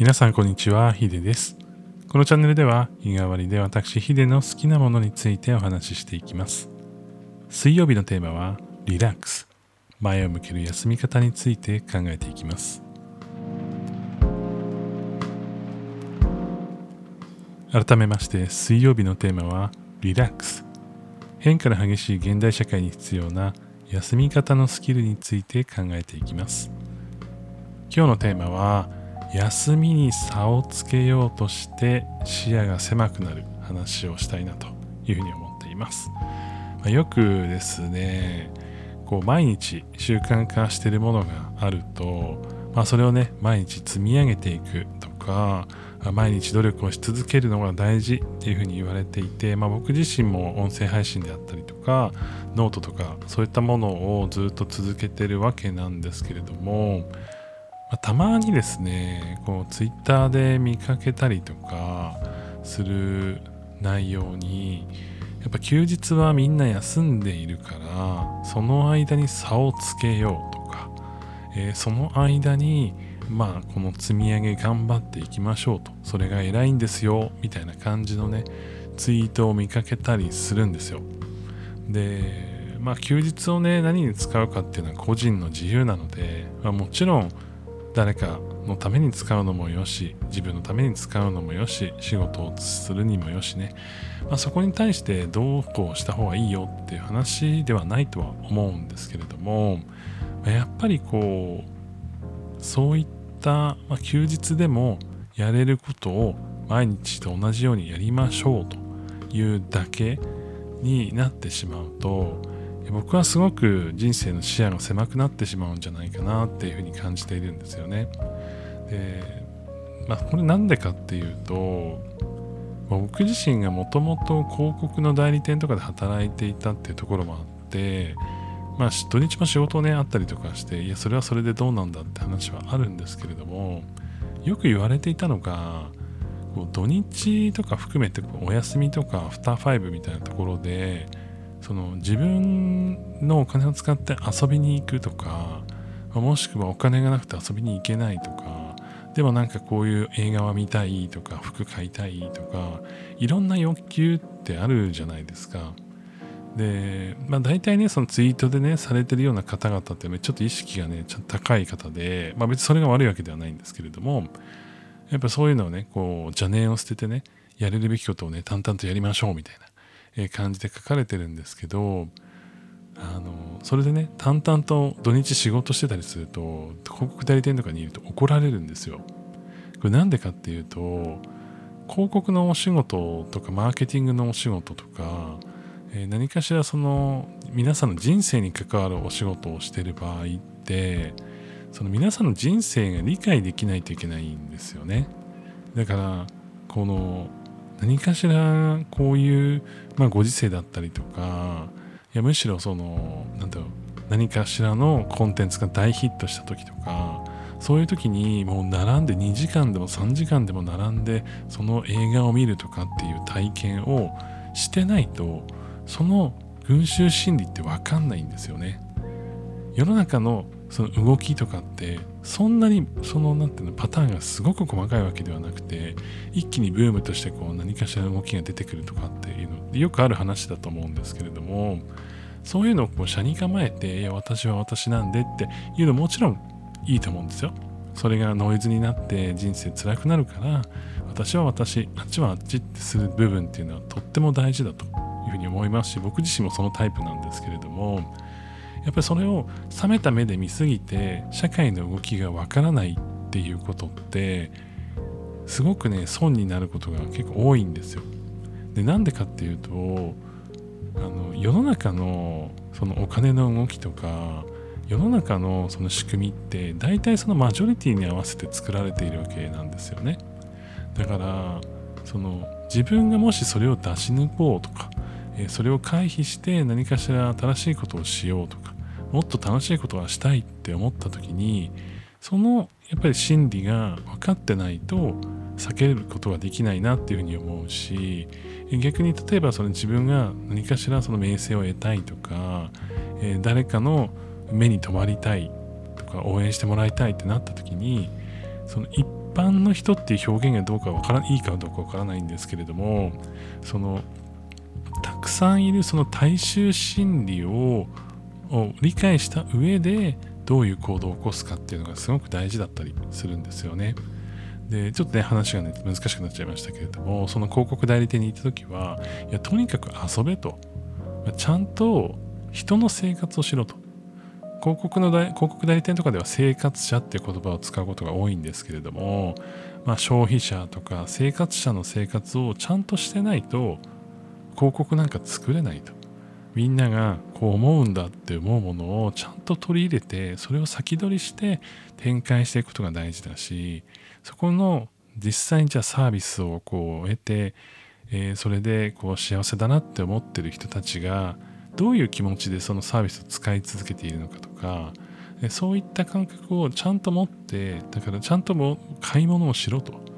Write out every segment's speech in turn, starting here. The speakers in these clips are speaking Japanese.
皆さんこんにちは、ヒデです。このチャンネルでは、日替わりで私ヒデの好きなものについてお話ししていきます。水曜日のテーマは、リラックス。前を向ける休み方について考えていきます。改めまして、水曜日のテーマは、リラックス。変化の激しい現代社会に必要な休み方のスキルについて考えていきます。今日のテーマは、休みに差をつけようとして視野が狭くなる話をしたいなというふうに思っています。まあ、よくですね、こう毎日習慣化してるものがあると、まあ、それをね、毎日積み上げていくとか、毎日努力をし続けるのが大事っていうふうに言われていて、まあ、僕自身も音声配信であったりとかノートとかそういったものをずっと続けてるわけなんですけれどもまあ、たまにですねこうツイッターで見かけたりとかする内容にやっぱ休日はみんな休んでいるからその間に差をつけようとか、えー、その間にまあこの積み上げ頑張っていきましょうとそれが偉いんですよみたいな感じのねツイートを見かけたりするんですよ。でまあ休日をね何に使うかっていうのは個人の自由なので、まあ、もちろん誰かのために使うのもよし自分のために使うのもよし仕事をするにもよしね、まあ、そこに対してどうこうした方がいいよっていう話ではないとは思うんですけれどもやっぱりこうそういった、ま、休日でもやれることを毎日と同じようにやりましょうというだけになってしまうと僕はすごく人生の視野が狭くなってしまうんじゃないかなっていうふうに感じているんですよね。でまあ、これなんでかっていうと、僕自身がもともと広告の代理店とかで働いていたっていうところもあって、まあ、土日も仕事ねあったりとかしていやそれはそれでどうなんだって話はあるんですけれどもよく言われていたのがこう土日とか含めてお休みとかアフターファイブみたいなところでその自分のお金を使って遊びに行くとかもしくはお金がなくて遊びに行けないとかでもなんかこういう映画は見たいとか服買いたいとかいろんな欲求ってあるじゃないですか。でまあ大体ねそのツイートでねされてるような方々ってちょっと意識がねちょっと高い方でまあ別にそれが悪いわけではないんですけれどもやっぱそういうのをねこう邪念を捨ててねやれるべきことをね淡々とやりましょうみたいな。え感じで書かれてるんですけどあのそれでね淡々と土日仕事してたりすると広告代理店とかにいると怒られるんですよ。これなんでかっていうと広告のお仕事とかマーケティングのお仕事とか、えー、何かしらその皆さんの人生に関わるお仕事をしてる場合ってその皆さんの人生が理解できないといけないんですよね。だからこの何かしらこういう、まあ、ご時世だったりとかいやむしろそのなんだろう何かしらのコンテンツが大ヒットした時とかそういう時にもう並んで2時間でも3時間でも並んでその映画を見るとかっていう体験をしてないとその群衆心理って分かんないんですよね。世の中のその動きとかってそんなにそのなんていうのパターンがすごく細かいわけではなくて一気にブームとしてこう何かしらの動きが出てくるとかっていうのよくある話だと思うんですけれどもそういうのをこう車に構えていや私は私なんでっていうのももちろんいいと思うんですよ。それがノイズになって人生辛くなるから私は私あっちはあっちってする部分っていうのはとっても大事だというふうに思いますし僕自身もそのタイプなんですけれどもやっぱりそれを冷めた目で見すぎて社会の動きがわからないっていうことってすごくね損になることが結構多いんですよ。でなんでかっていうとあの世の中のそのお金の動きとか世の中のその仕組みって大体そのマジョリティに合わせて作られているわけなんですよね。だからその自分がもしそれを出し抜こうとかえそれを回避して何かしら新しいことをしようとかもっと楽しいことがしたいって思った時にそのやっぱり心理が分かってないと避けることができないなっていうふうに思うし逆に例えばその自分が何かしらその名声を得たいとか、え、誰かの目に留まりたいとか応援してもらいたいってなった時にその一般の人っていう表現がどうかわからいいかどうかわからないんですけれどもそのくさんいるその大衆心理を理解した上でどういう行動を起こすかっていうのがすごく大事だったりするんですよね。でちょっとね話がね難しくなっちゃいましたけれどもその広告代理店に行った時はいやとにかく遊べとちゃんと人の生活をしろと広告の広告代理店とかでは生活者っていう言葉を使うことが多いんですけれども、まあ、消費者とか生活者の生活をちゃんとしてないと広告なんか作れないと。みんながこう思うんだって思うものをちゃんと取り入れてそれを先取りして展開していくことが大事だしそこの実際にじゃあサービスをこう得て、えー、それでこう幸せだなって思ってる人たちがどういう気持ちでそのサービスを使い続けているのかとかそういった感覚をちゃんと持ってだからちゃんとも買い物をしろと。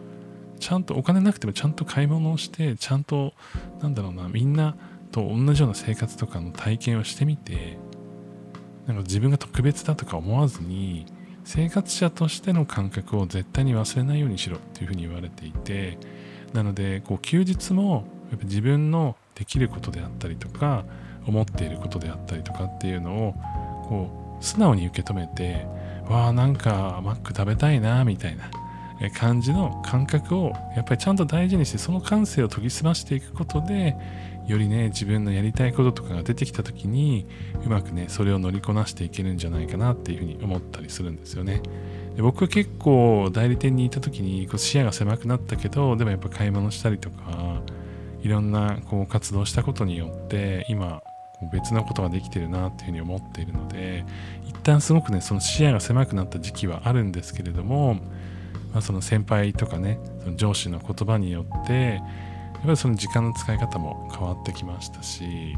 ちゃんとお金なくてもちゃんと買い物をしてちゃんとなんだろうなみんなと同じような生活とかの体験をしてみてなんか自分が特別だとか思わずに生活者としての感覚を絶対に忘れないようにしろっていうふうに言われていてなのでこう休日もやっぱ自分のできることであったりとか思っていることであったりとかっていうのをこう素直に受け止めてわあなんかマック食べたいなみたいな。感じの感覚をやっぱりちゃんと大事にしてその感性を研ぎ澄ましていくことでよりね自分のやりたいこととかが出てきた時にうまくねそれを乗りこなしていけるんじゃないかなっていうふうに思ったりするんですよね。で僕は結構代理店にいた時にこう視野が狭くなったけどでもやっぱ買い物したりとかいろんなこう活動したことによって今別なことができてるなっていうふうに思っているので一旦すごくねその視野が狭くなった時期はあるんですけれども、まあ、その先輩とかねその上司の言葉によってやっぱりその時間の使い方も変わってきましたし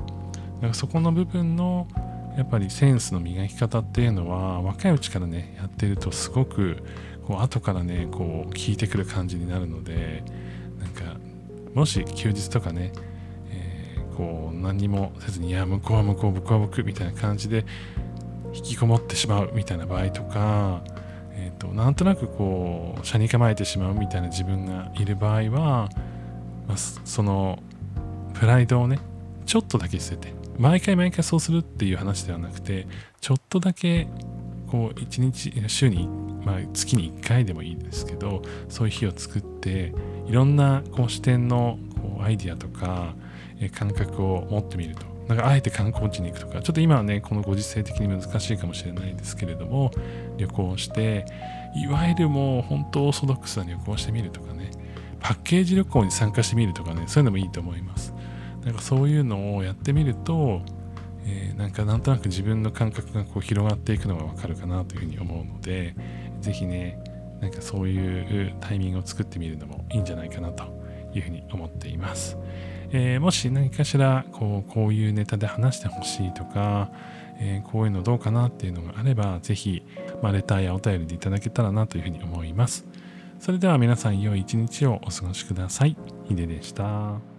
なんかそこの部分のやっぱりセンスの磨き方っていうのは若いうちからねやってるとすごくこう後からねこう聞いてくる感じになるのでなんかもし休日とかねえこう何もせずにいや向こうは向こう僕は僕みたいな感じで引きこもってしまうみたいな場合とか、と、なんとなくこう車に構えてしまうみたいな自分がいる場合は、まあ、そのプライドをねちょっとだけ捨てて毎回毎回そうするっていう話ではなくてちょっとだけこう1日週に、まあ、月に1回でもいいですけどそういう日を作っていろんなこう視点のこうアイディアとか感覚を持ってみると。なんかあえて観光地に行くとか、ちょっと今はね、このご時世的に難しいかもしれないですけれども、旅行して、いわゆるもう本当オーソドックスな旅行してみるとかね、パッケージ旅行に参加してみるとかね、そういうのもいいと思います。なんかそういうのをやってみると、えー、なんかなんとなく自分の感覚がこう広がっていくのがわかるかなというふうに思うので、ぜひね、なんかそういうタイミングを作ってみるのもいいんじゃないかなというふうに思っています。えー、もし何かしらこうこういうネタで話してほしいとか、えー、こういうのどうかなっていうのがあれば、ぜひ、まあ、レターやお便りでいただけたらなというふうに思います。それでは皆さん良い一日をお過ごしください。ヒデでした。